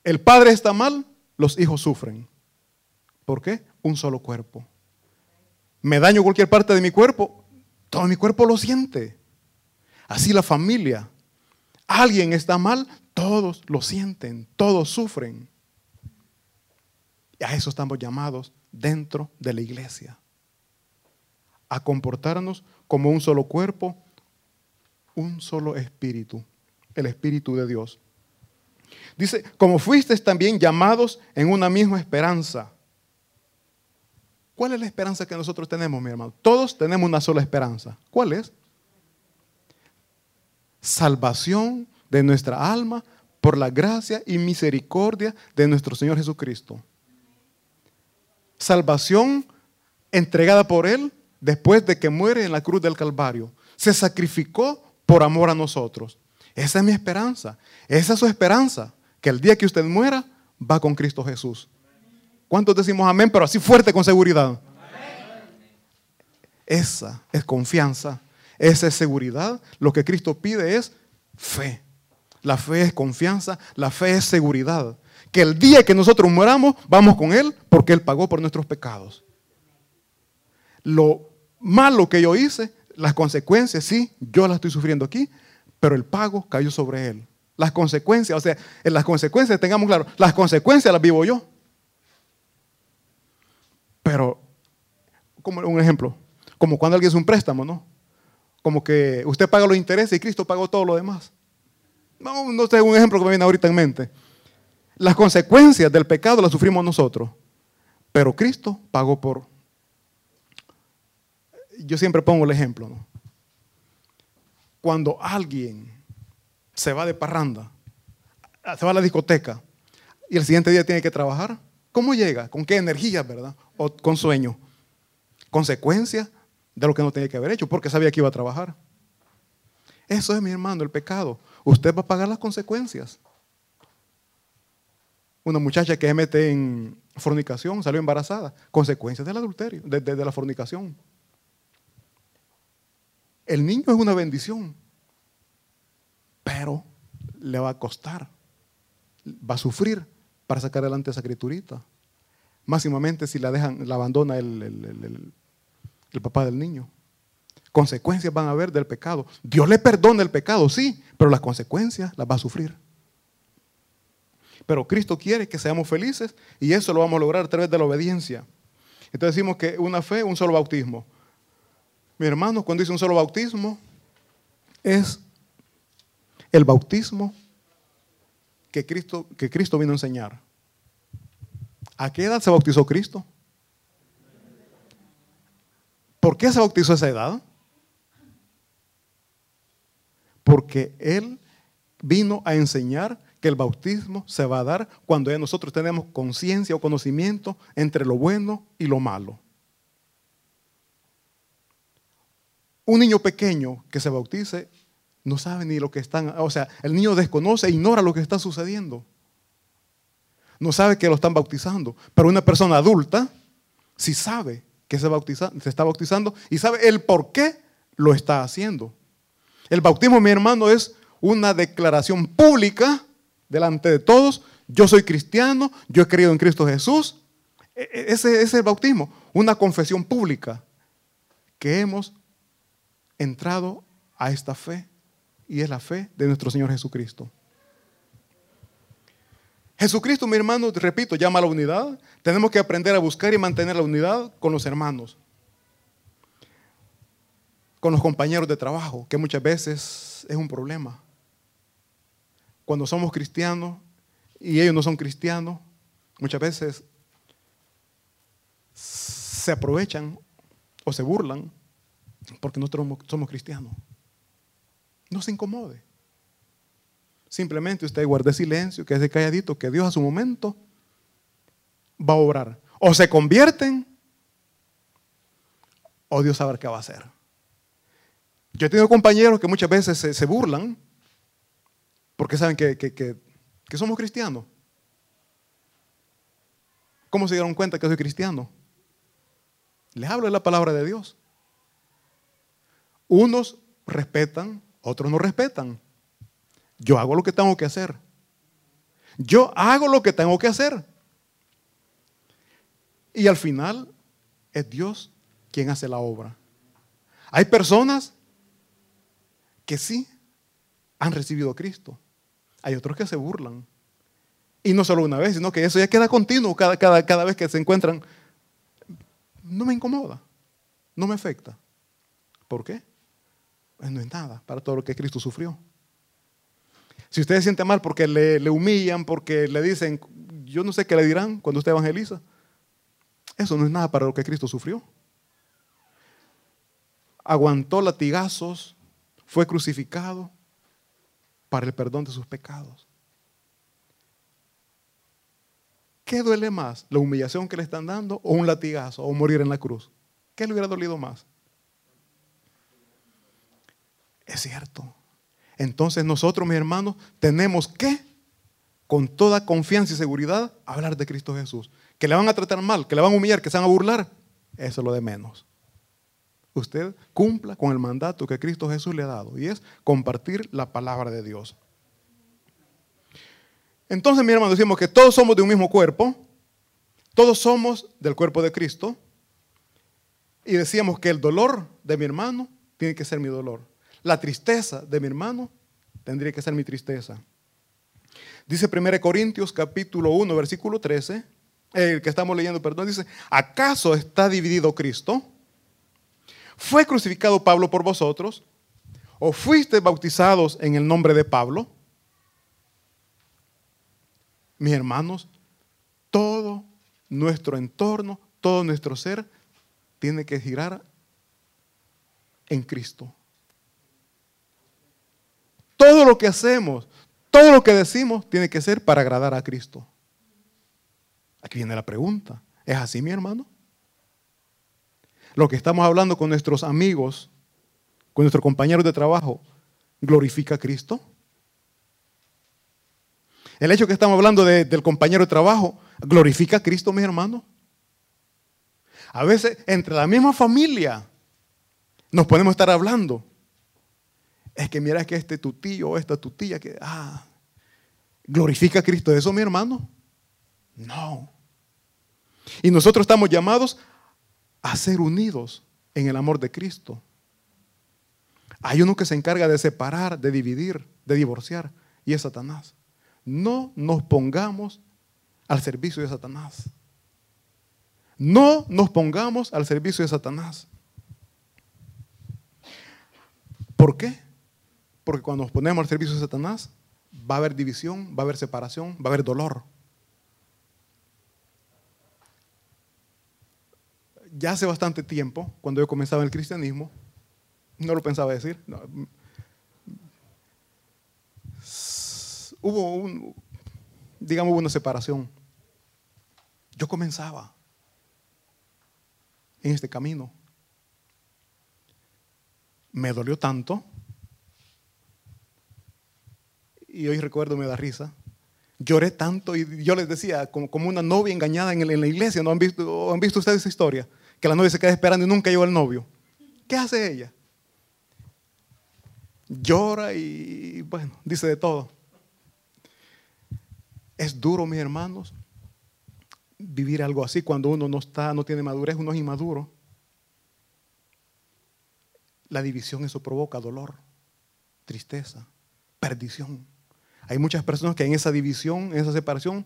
El padre está mal, los hijos sufren. ¿Por qué? Un solo cuerpo. Me daño cualquier parte de mi cuerpo, todo mi cuerpo lo siente. Así la familia. Alguien está mal, todos lo sienten, todos sufren. Y a eso estamos llamados dentro de la iglesia. A comportarnos como un solo cuerpo, un solo espíritu, el espíritu de Dios. Dice, como fuisteis también llamados en una misma esperanza. ¿Cuál es la esperanza que nosotros tenemos, mi hermano? Todos tenemos una sola esperanza. ¿Cuál es? Salvación de nuestra alma por la gracia y misericordia de nuestro Señor Jesucristo salvación entregada por Él después de que muere en la cruz del Calvario. Se sacrificó por amor a nosotros. Esa es mi esperanza. Esa es su esperanza. Que el día que usted muera, va con Cristo Jesús. ¿Cuántos decimos amén? Pero así fuerte con seguridad. Esa es confianza. Esa es seguridad. Lo que Cristo pide es fe. La fe es confianza. La fe es seguridad que el día que nosotros muramos, vamos con Él porque Él pagó por nuestros pecados. Lo malo que yo hice, las consecuencias, sí, yo las estoy sufriendo aquí, pero el pago cayó sobre Él. Las consecuencias, o sea, en las consecuencias, tengamos claro, las consecuencias las vivo yo. Pero, como un ejemplo, como cuando alguien hace un préstamo, ¿no? Como que usted paga los intereses y Cristo pagó todo lo demás. No, no sé, un ejemplo que me viene ahorita en mente. Las consecuencias del pecado las sufrimos nosotros, pero Cristo pagó por... Yo siempre pongo el ejemplo, ¿no? Cuando alguien se va de parranda, se va a la discoteca y el siguiente día tiene que trabajar, ¿cómo llega? ¿Con qué energía, verdad? ¿O con sueño? Consecuencia de lo que no tenía que haber hecho, porque sabía que iba a trabajar. Eso es, mi hermano, el pecado. Usted va a pagar las consecuencias una muchacha que se mete en fornicación, salió embarazada, consecuencias del adulterio, de, la fornicación. El niño es una bendición, pero le va a costar, va a sufrir para sacar adelante esa criaturita. Máximamente si la dejan, la abandona el, el papá del niño. Consecuencias van a haber del pecado. Dios le perdona el pecado, sí, pero las consecuencias las va a sufrir. Pero Cristo quiere que seamos felices y eso lo vamos a lograr a través de la obediencia. Entonces decimos que una fe, un solo bautismo. Mi hermano, cuando dice un solo bautismo, es el bautismo que Cristo, que Cristo vino a enseñar. ¿A qué edad se bautizó Cristo? ¿Por qué se bautizó a esa edad? Porque Él vino a enseñar que el bautismo se va a dar cuando ya nosotros tenemos conciencia o conocimiento entre lo bueno y lo malo. Un niño pequeño que se bautice no sabe ni lo que están, o sea, el niño desconoce e ignora lo que está sucediendo. No sabe que lo están bautizando, pero una persona adulta sí sabe que se, se está bautizando y sabe el por qué lo está haciendo. El bautismo, mi hermano, es una declaración pública delante de todos, yo soy cristiano, yo he creído en Cristo Jesús. E, e, ese, es el bautismo, una confesión pública que hemos entrado a esta fe y es la fe de nuestro Señor Jesucristo. Jesucristo, mi hermano, repito, llama a la unidad. Tenemos que aprender a buscar y mantener la unidad con los hermanos, con los compañeros de trabajo, que muchas veces es un problema cuando somos cristianos y ellos no son cristianos, muchas veces se aprovechan o se burlan porque nosotros somos cristianos. No se incomode. Simplemente usted guarde silencio, que es de calladito, que Dios a su momento va a obrar. O se convierten, o Dios sabe qué va a hacer. Yo he tenido compañeros que muchas veces se, se burlan porque saben que, somos cristianos. ¿Cómo se dieron cuenta que soy cristiano? Les hablo de la palabra de Dios. Unos respetan, otros no respetan. Yo hago lo que tengo que hacer. Yo hago lo que tengo que hacer. Y al final es Dios quien hace la obra. Hay personas que sí han recibido a Cristo. Hay otros que se burlan. Y no solo una vez, sino que eso ya queda continuo cada, cada, cada vez que se encuentran. No me incomoda, no me afecta. ¿Por qué? Pues no es nada para todo lo que Cristo sufrió. Si usted se siente mal porque le, le humillan, porque le dicen, yo no sé qué le dirán cuando usted evangeliza, eso no es nada para lo que Cristo sufrió. Aguantó latigazos, fue crucificado, para el perdón de sus pecados. ¿Qué duele más? ¿La humillación que le están dando o un latigazo o morir en la cruz? ¿Qué le hubiera dolido más? Es cierto. Entonces nosotros, mis hermanos, tenemos que, con toda confianza y seguridad, hablar de Cristo Jesús. Que le van a tratar mal, que le van a humillar, que se van a burlar. Eso es lo de menos usted cumpla con el mandato que Cristo Jesús le ha dado y es compartir la palabra de Dios. Entonces, mi hermano, decimos que todos somos de un mismo cuerpo, todos somos del cuerpo de Cristo y decíamos que el dolor de mi hermano tiene que ser mi dolor. La tristeza de mi hermano tendría que ser mi tristeza. Dice 1 Corintios capítulo 1, versículo 13, el que estamos leyendo, perdón, dice, ¿acaso está dividido Cristo? ¿Fue crucificado Pablo por vosotros? ¿O fuiste bautizados en el nombre de Pablo? Mis hermanos, todo nuestro entorno, todo nuestro ser tiene que girar en Cristo. Todo lo que hacemos, todo lo que decimos tiene que ser para agradar a Cristo. Aquí viene la pregunta. ¿Es así, mi hermano? lo que estamos hablando con nuestros amigos, con nuestros compañeros de trabajo, glorifica a Cristo? El hecho que estamos hablando del compañero de trabajo, glorifica a Cristo, mis hermanos. A veces entre la misma familia nos podemos estar hablando Es que mira que este tu tío o esta tu tía que, ah, glorifica a Cristo. ¿Eso, mi hermano? No. Y nosotros estamos llamados a ser unidos en el amor de Cristo. Hay uno que se encarga de separar, de dividir, de divorciar, y es Satanás. No nos pongamos al servicio de Satanás. No nos pongamos al servicio de Satanás. ¿Por qué? Porque cuando nos ponemos al servicio de Satanás, va a haber división, va a haber separación, va a haber dolor. Ya hace bastante tiempo, cuando yo comenzaba el cristianismo, no lo pensaba decir, hubo un, digamos, una separación. Yo comenzaba en este camino. Me dolió tanto. Y hoy recuerdo, me da risa. Lloré tanto y yo les decía, como, como una novia engañada en, la iglesia. ¿No han visto, han visto ustedes esa historia? Que la novia se queda esperando y nunca llegó el novio. ¿Qué hace ella? Llora y, bueno, dice de todo. Es duro, mis hermanos, vivir algo así cuando uno no está, no tiene madurez, uno es inmaduro. La división eso provoca dolor, tristeza, perdición. Hay muchas personas que en esa división, en esa separación,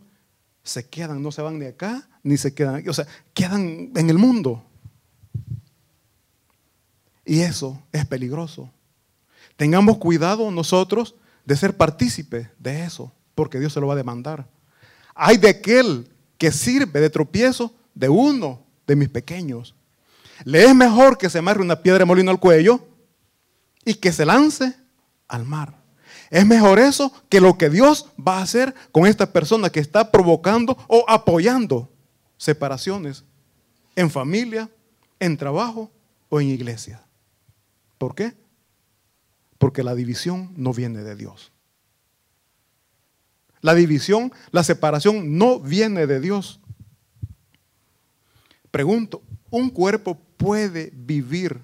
se quedan, no se van de acá, ni se quedan aquí, o sea, quedan en el mundo. Y eso es peligroso. Tengamos cuidado nosotros de ser partícipes de eso porque Dios se lo va a demandar. Hay de aquel que sirve de tropiezo de uno de mis pequeños. Le es mejor que se amarre una piedra de molino al cuello y que se lance al mar. Es mejor eso que lo que Dios va a hacer con esta persona que está provocando o apoyando separaciones en familia, en trabajo o en iglesia. ¿Por qué? Porque la división no viene de Dios. La división, la separación no viene de Dios. Pregunto, ¿un cuerpo puede vivir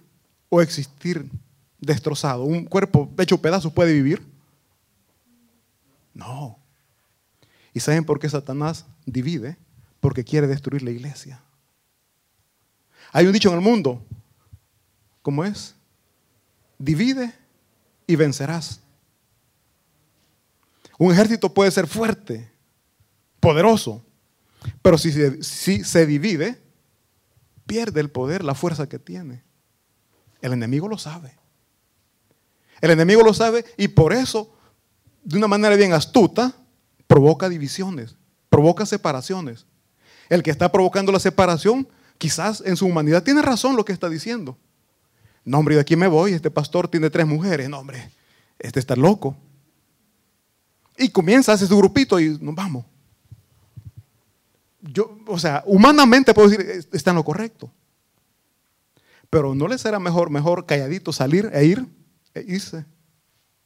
o existir destrozado? ¿Un cuerpo hecho pedazos puede vivir? No. ¿Y saben por qué Satanás divide? Porque quiere destruir la iglesia. Hay un dicho en el mundo, ¿cómo es? Divide y vencerás. Un ejército puede ser fuerte, poderoso, pero si se, si se divide, pierde el poder, la fuerza que tiene. El enemigo lo sabe. El enemigo lo sabe y por eso, de una manera bien astuta, provoca divisiones, provoca separaciones. El que está provocando la separación, quizás en su humanidad tiene razón lo que está diciendo. No, hombre, de aquí me voy, este pastor tiene tres mujeres. No, hombre, este está loco. Y comienza, hace su grupito y nos vamos. Yo, o sea, humanamente puedo decir, está en lo correcto. Pero no le será mejor, mejor calladito salir e ir, e irse,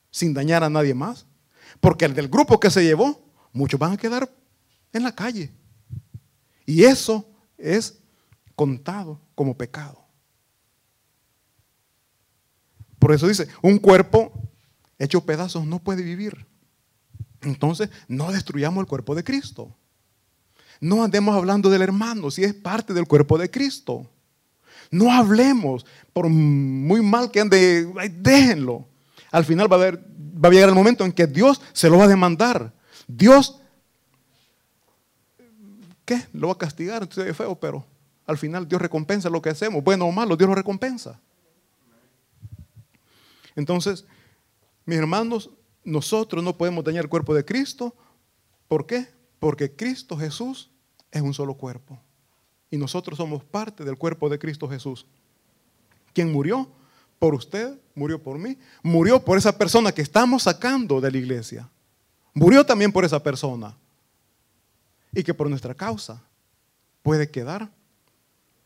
sin dañar a nadie más. Porque el del grupo que se llevó, muchos van a quedar en la calle. Y eso es contado como pecado. Por eso dice, un cuerpo hecho pedazos no puede vivir. Entonces, no destruyamos el cuerpo de Cristo. No andemos hablando del hermano, si es parte del cuerpo de Cristo. No hablemos, por muy mal que ande, déjenlo. Al final va a, va a llegar el momento en que Dios se lo va a demandar. Dios, ¿qué? Lo va a castigar, es feo, pero al final Dios recompensa lo que hacemos. Bueno o malo, Dios lo recompensa. Entonces, mis hermanos, nosotros no podemos dañar el cuerpo de Cristo. ¿Por qué? Porque Cristo Jesús es un solo cuerpo. Y nosotros somos parte del cuerpo de Cristo Jesús. Quien murió por usted, murió por mí, murió por esa persona que estamos sacando de la iglesia. Murió también por esa persona. Y que por nuestra causa puede quedar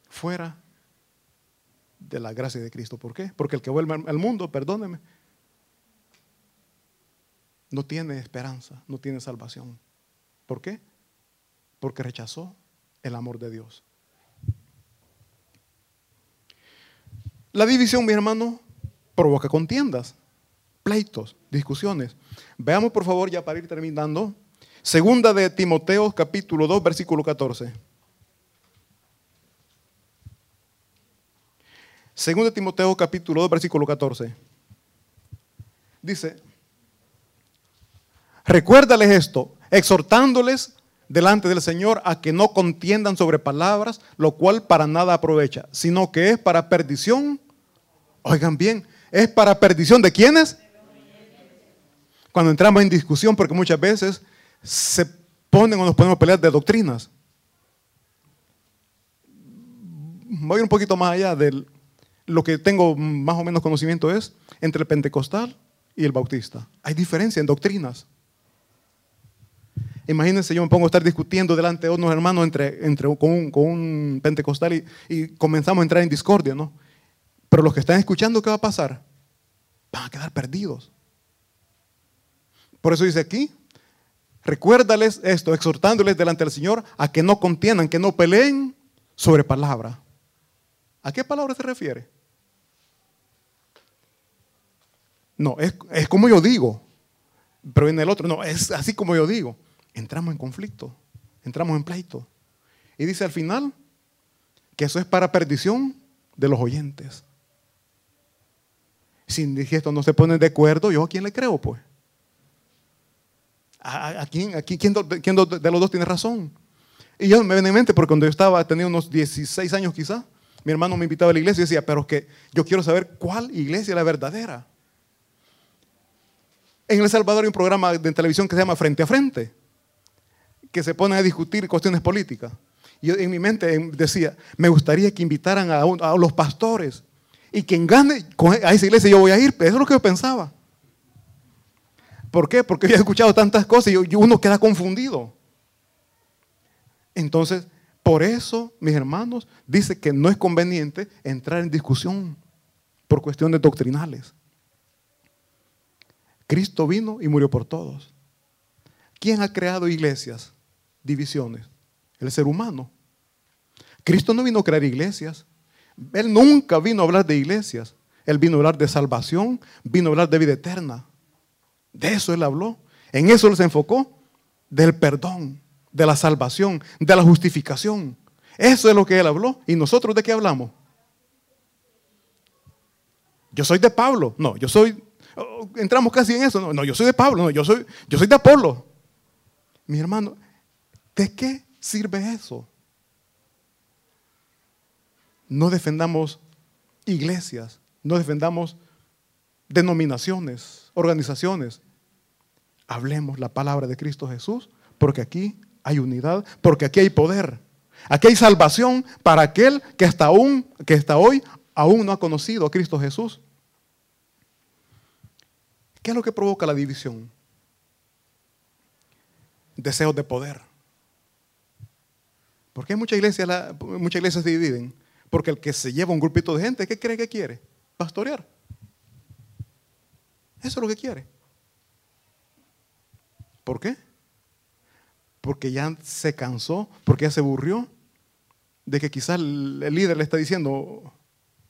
fuera de la gracia de Cristo. ¿Por qué? Porque el que vuelve al mundo, perdóneme, no tiene esperanza, no tiene salvación. ¿Por qué? Porque rechazó el amor de Dios. La división, mi hermano, provoca contiendas. pleitos, discusiones. Veamos por favor ya para ir terminando. Segunda de Timoteo capítulo 2 versículo 14. Segunda de Timoteo capítulo 2 versículo 14. Dice, recuérdales esto, exhortándoles delante del Señor a que no contiendan sobre palabras, lo cual para nada aprovecha, sino que es para perdición. Oigan bien, es para perdición de quiénes? Cuando entramos en discusión, porque muchas veces se ponen o nos ponemos a pelear de doctrinas. Voy un poquito más allá de lo que tengo más o menos conocimiento es entre el pentecostal y el bautista. Hay diferencia en doctrinas. Imagínense, yo me pongo a estar discutiendo delante de unos hermanos entre, entre, con, un, pentecostal y, y, comenzamos a entrar en discordia, ¿no? Pero los que están escuchando, ¿qué va a pasar? Van a quedar perdidos. Por eso dice aquí, recuérdales esto, exhortándoles delante del Señor a que no contiendan, que no peleen sobre palabra. ¿A qué palabra se refiere? No, es, es como yo digo, pero viene el otro, no, es así como yo digo entramos en conflicto, entramos en pleito. Y dice al final que eso es para perdición de los oyentes. Si estos no se ponen de acuerdo, ¿yo a quién le creo, pues? ¿A, quién, quién, de los dos tiene razón? Y yo me ven en mente, porque cuando yo estaba, tenía unos 16 años quizá, mi hermano me invitaba a la iglesia y decía, pero es que yo quiero saber cuál iglesia es la verdadera. En El Salvador hay un programa de televisión que se llama Frente a Frente que se ponen a discutir cuestiones políticas. Yo en mi mente decía, me gustaría que invitaran a, los pastores y quien gane a esa iglesia yo voy a ir. Eso es lo que yo pensaba. ¿Por qué? Porque había escuchado tantas cosas y uno queda confundido. Entonces, por eso, mis hermanos, dice que no es conveniente entrar en discusión por cuestiones doctrinales. Cristo vino y murió por todos. ¿Quién ha creado iglesias? Divisiones? El ser humano. Cristo no vino a crear iglesias. Él nunca vino a hablar de iglesias. Él vino a hablar de salvación, vino a hablar de vida eterna. De eso él habló. En eso él se enfocó. Del perdón, de la salvación, de la justificación. Eso es lo que él habló. ¿Y nosotros de qué hablamos? Yo soy de Pablo. No, yo soy. Oh, entramos casi en eso. No, no yo soy de Pablo. No, yo soy, yo soy de Apolo. Mi hermano, ¿De qué sirve eso? No defendamos iglesias, no defendamos denominaciones, organizaciones. Hablemos la palabra de Cristo Jesús, porque aquí hay unidad, porque aquí hay poder. Aquí hay salvación para aquel que hasta, aún, que hasta hoy aún no ha conocido a Cristo Jesús. ¿Qué es lo que provoca la división? Deseos de poder. ¿Por qué muchas iglesias, muchas iglesias se dividen? Porque el que se lleva un grupito de gente, ¿qué cree que quiere? Pastorear. Eso es lo que quiere. ¿Por qué? Porque ya se cansó, porque ya se aburrió de que quizás el, líder le está diciendo,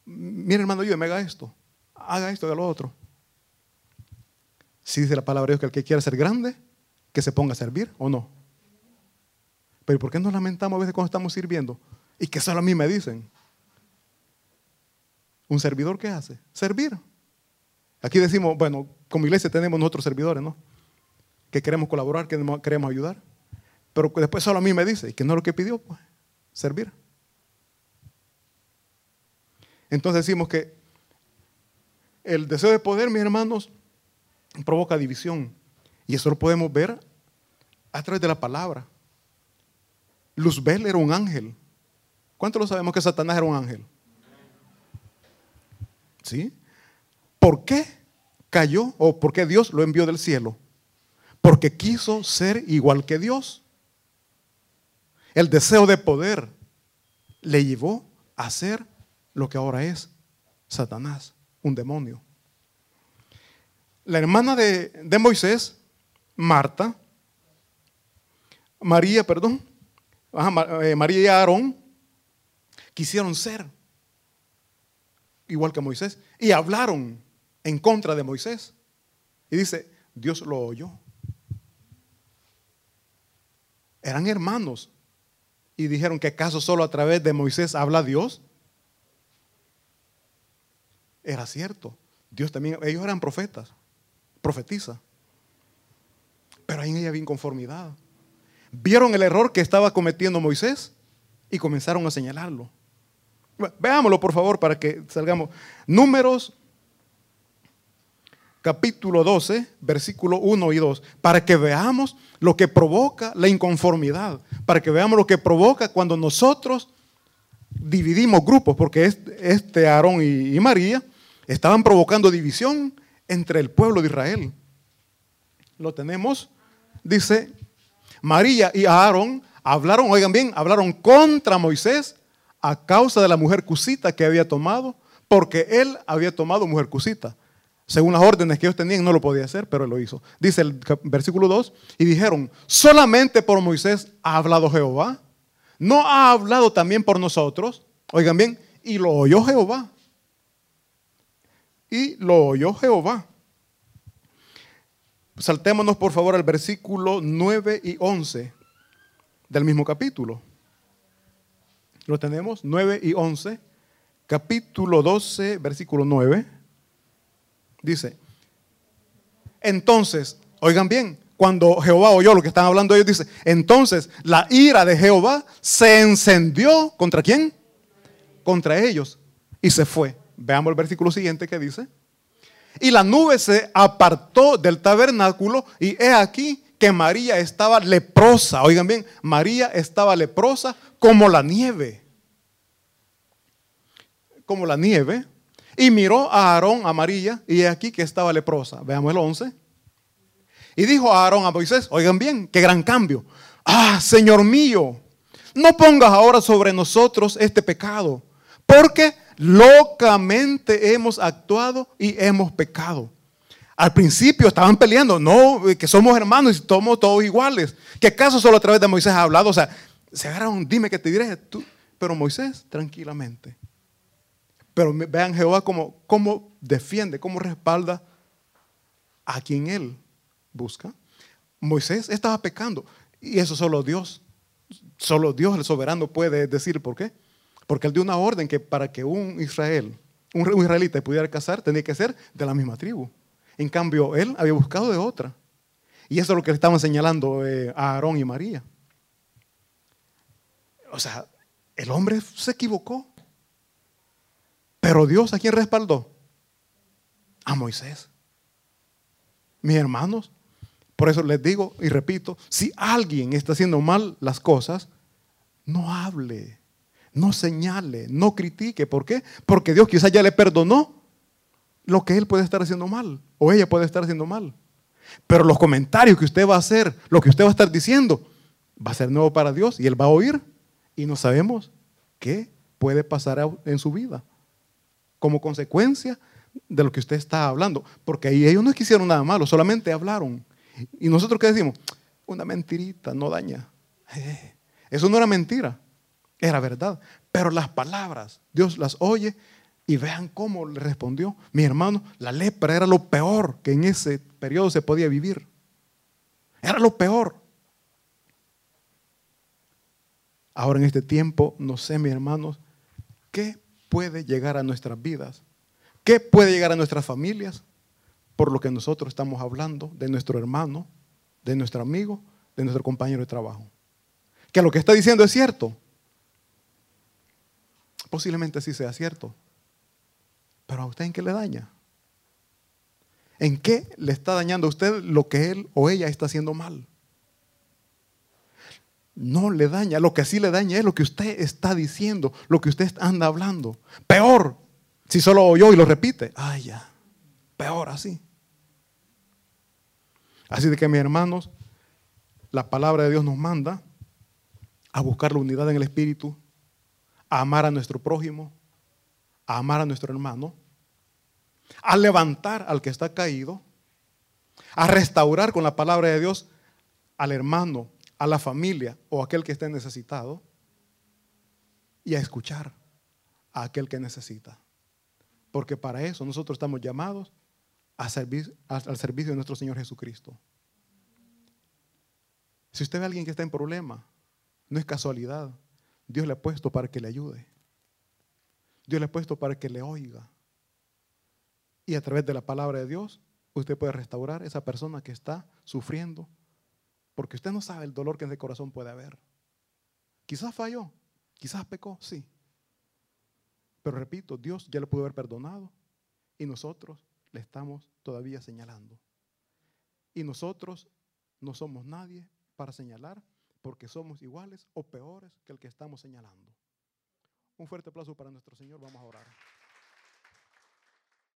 mire hermano, yo me haga esto, haga esto, haga lo otro. Si dice la palabra de Dios que el que quiera ser grande, que se ponga a servir o no. Pero ¿por qué nos lamentamos a veces cuando estamos sirviendo? Y que solo a mí me dicen. ¿Un servidor qué hace? Servir. Aquí decimos, bueno, como iglesia tenemos nosotros servidores, ¿no? Que queremos colaborar, que queremos ayudar. Pero después solo a mí me dice, y que no es lo que pidió, pues, servir. Entonces decimos que el deseo de poder, mis hermanos, provoca división. Y eso lo podemos ver a través de la palabra. Luzbel era un ángel. ¿Cuánto lo sabemos que Satanás era un ángel? ¿Sí? ¿Por qué cayó o por qué Dios lo envió del cielo? Porque quiso ser igual que Dios. El deseo de poder le llevó a ser lo que ahora es Satanás, un demonio. La hermana de, Moisés, Marta, María, perdón, María y Aarón quisieron ser igual que Moisés y hablaron en contra de Moisés. Y dice, Dios lo oyó. Eran hermanos. Y dijeron que acaso solo a través de Moisés habla Dios. Era cierto. Dios también, ellos eran profetas, profetiza. Pero ahí ella había inconformidad. Vieron el error que estaba cometiendo Moisés y comenzaron a señalarlo. Veámoslo, por favor, para que salgamos. Números capítulo 12, versículo 1 y 2, para que veamos lo que provoca la inconformidad, para que veamos lo que provoca cuando nosotros dividimos grupos, porque este Aarón y María estaban provocando división entre el pueblo de Israel. Lo tenemos, dice, María y Aarón hablaron, oigan bien, hablaron contra Moisés a causa de la mujer cusita que había tomado, porque él había tomado mujer cusita. Según las órdenes que ellos tenían, no lo podía hacer, pero él lo hizo. Dice el versículo 2, y dijeron, solamente por Moisés ha hablado Jehová, no ha hablado también por nosotros, oigan bien, y lo oyó Jehová. Y lo oyó Jehová. Saltémonos por favor al versículo 9 y 11 del mismo capítulo. Lo tenemos, 9 y 11, capítulo 12, versículo 9. Dice, entonces, oigan bien, cuando Jehová oyó lo que están hablando ellos, dice, entonces la ira de Jehová se encendió contra quién? Contra ellos y se fue. Veamos el versículo siguiente que dice. Y la nube se apartó del tabernáculo y he aquí que María estaba leprosa. Oigan bien, María estaba leprosa como la nieve. Como la nieve. Y miró a Aarón, a María, y he aquí que estaba leprosa. Veamos el 11. Y dijo a Aarón, a Moisés, oigan bien, qué gran cambio. Ah, Señor mío, no pongas ahora sobre nosotros este pecado, porque locamente hemos actuado y hemos pecado. Al principio estaban peleando, no, que somos hermanos y somos todos iguales. ¿Qué acaso solo a través de Moisés ha hablado? O sea, se agarraron, dime que te diré. Tú. Pero Moisés, tranquilamente. Pero vean Jehová cómo, cómo defiende, cómo respalda a quien él busca. Moisés estaba pecando. Y eso solo Dios, solo Dios el soberano puede decir por qué. Porque él dio una orden que para que un Israel, un israelita pudiera casar, tenía que ser de la misma tribu. En cambio, él había buscado de otra. Y eso es lo que le estaban señalando eh, a Aarón y María. O sea, el hombre se equivocó. Pero Dios, ¿a quién respaldó? A Moisés. Mis hermanos, por eso les digo y repito, si alguien está haciendo mal las cosas, no hable, no señale, no critique. ¿Por qué? Porque Dios quizás ya le perdonó lo que él puede estar haciendo mal o ella puede estar haciendo mal. Pero los comentarios que usted va a hacer, lo que usted va a estar diciendo, va a ser nuevo para Dios y él va a oír y no sabemos qué puede pasar en su vida como consecuencia de lo que usted está hablando. Porque ellos no quisieron nada malo, solamente hablaron. Y nosotros qué decimos? Una mentirita no daña. Eh, eso no era mentira, era verdad. Pero las palabras, Dios las oye y vean cómo le respondió. Mi hermano, la lepra era lo peor que en ese periodo se podía vivir. Era lo peor. Ahora en este tiempo, no sé, mis hermanos, ¿qué puede llegar a nuestras vidas? ¿Qué puede llegar a nuestras familias? Por lo que nosotros estamos hablando de nuestro hermano, de nuestro amigo, de nuestro compañero de trabajo. Que lo que está diciendo es cierto. Posiblemente sí sea cierto. Pero a usted en qué le daña? ¿En qué le está dañando a usted lo que él o ella está haciendo mal? No le daña, lo que sí le daña es lo que usted está diciendo, lo que usted anda hablando. Peor, si solo oyó y lo repite. Ay, ya, peor así. Así de que mis hermanos, la palabra de Dios nos manda a buscar la unidad en el Espíritu, a amar a nuestro prójimo, a amar a nuestro hermano, a levantar al que está caído, a restaurar con la palabra de Dios al hermano, a la familia o aquel que esté necesitado y a escuchar a aquel que necesita. Porque para eso nosotros estamos llamados al servicio de nuestro Señor Jesucristo. Si usted ve a alguien que está en problema, no es casualidad. Dios le ha puesto para que le ayude. Dios le ha puesto para que le oiga. Y a través de la palabra de Dios, usted puede restaurar a esa persona que está sufriendo. Porque usted no sabe el dolor que en el corazón puede haber. Quizás falló, quizás pecó, sí. Pero repito, Dios ya le pudo haber perdonado y nosotros le estamos todavía señalando. Y nosotros no somos nadie para señalar porque somos iguales o peores que el que estamos señalando. Un fuerte aplauso para nuestro Señor. Vamos a orar.